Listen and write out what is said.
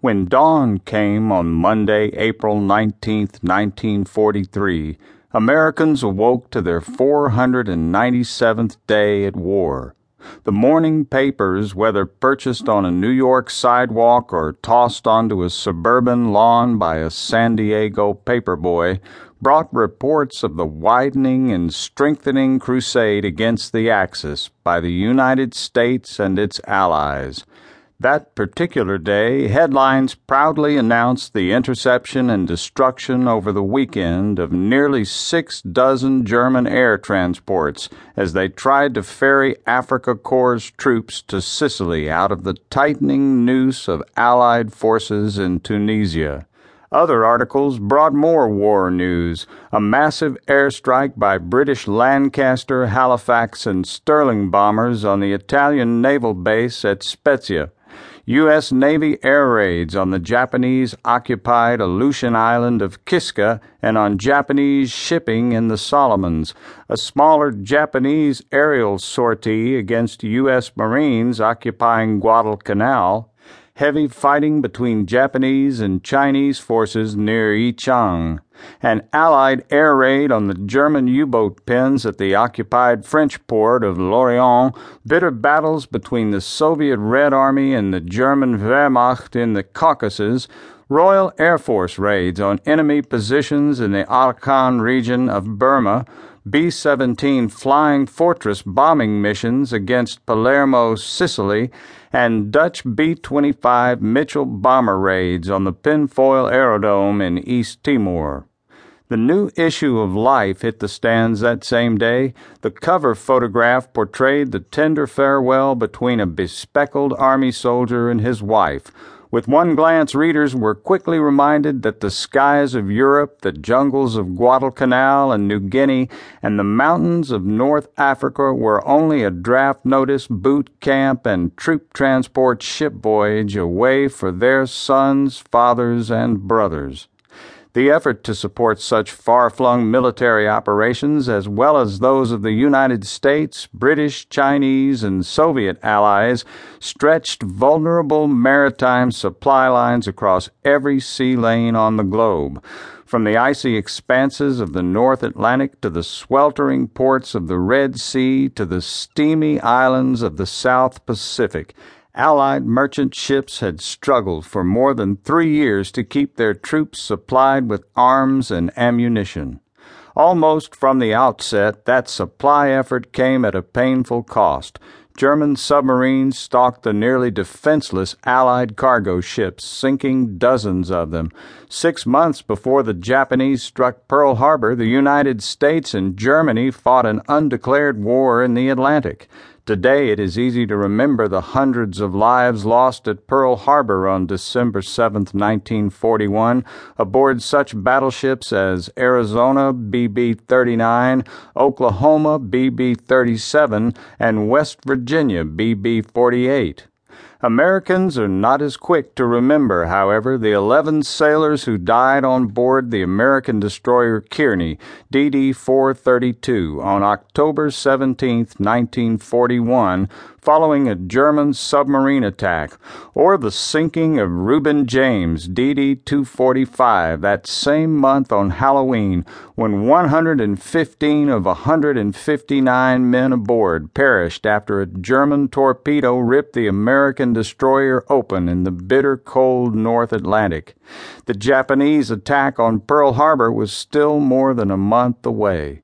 When dawn came on Monday, April 19, 1943, Americans awoke to their 497th day at war. The morning papers, whether purchased on a New York sidewalk or tossed onto a suburban lawn by a San Diego paperboy, brought reports of the widening and strengthening crusade against the Axis by the United States and its allies. That particular day, headlines proudly announced the interception and destruction over the weekend of nearly six dozen German air transports as they tried to ferry Afrika Korps' troops to Sicily out of the tightening noose of Allied forces in Tunisia. Other articles brought more war news a massive airstrike by British Lancaster, Halifax, and Stirling bombers on the Italian naval base at Spezia U.S. Navy air raids on the Japanese occupied Aleutian island of Kiska and on Japanese shipping in the Solomons, a smaller Japanese aerial sortie against U.S. Marines occupying Guadalcanal, heavy fighting between Japanese and Chinese forces near Yichang, an Allied air raid on the German U boat pens at the occupied French port of Lorient, bitter battles between the Soviet Red Army and the German Wehrmacht in the Caucasus, Royal Air Force raids on enemy positions in the Arakan region of Burma, B 17 Flying Fortress bombing missions against Palermo, Sicily, and Dutch B 25 Mitchell bomber raids on the Penfui Aerodrome in East Timor. The new issue of Life hit the stands that same day. The cover photograph portrayed the tender farewell between a bespectacled army soldier and his wife with one glance, readers were quickly reminded that the skies of Europe, the jungles of Guadalcanal and New Guinea, and the mountains of North Africa were only a draft notice, boot camp, and troop transport ship voyage away for their sons, fathers, and brothers. The effort to support such far flung military operations, as well as those of the United States, British, Chinese, and Soviet allies, stretched vulnerable maritime supply lines across every sea lane on the globe. From the icy expanses of the North Atlantic to the sweltering ports of the Red Sea to the steamy islands of the South Pacific, Allied merchant ships had struggled for more than three years to keep their troops supplied with arms and ammunition. Almost from the outset, that supply effort came at a painful cost. German submarines stalked the nearly defenseless Allied cargo ships, sinking dozens of them. Six months before the Japanese struck Pearl Harbor, the United States and Germany fought an undeclared war in the Atlantic. Today, it is easy to remember the hundreds of lives lost at Pearl Harbor on December 7, 1941, aboard such battleships as Arizona BB 39, Oklahoma BB 37, and West Virginia BB 48. Americans are not as quick to remember, however, the 11 sailors who died on board the American destroyer Kearny, DD 432, on October 17, 1941, following a German submarine attack, or the sinking of Reuben James, DD 245, that same month on Halloween, when 115 of 159 men aboard perished after a German torpedo ripped the American destroyer open in the bitter cold North Atlantic. The Japanese attack on Pearl Harbor was still more than a month away.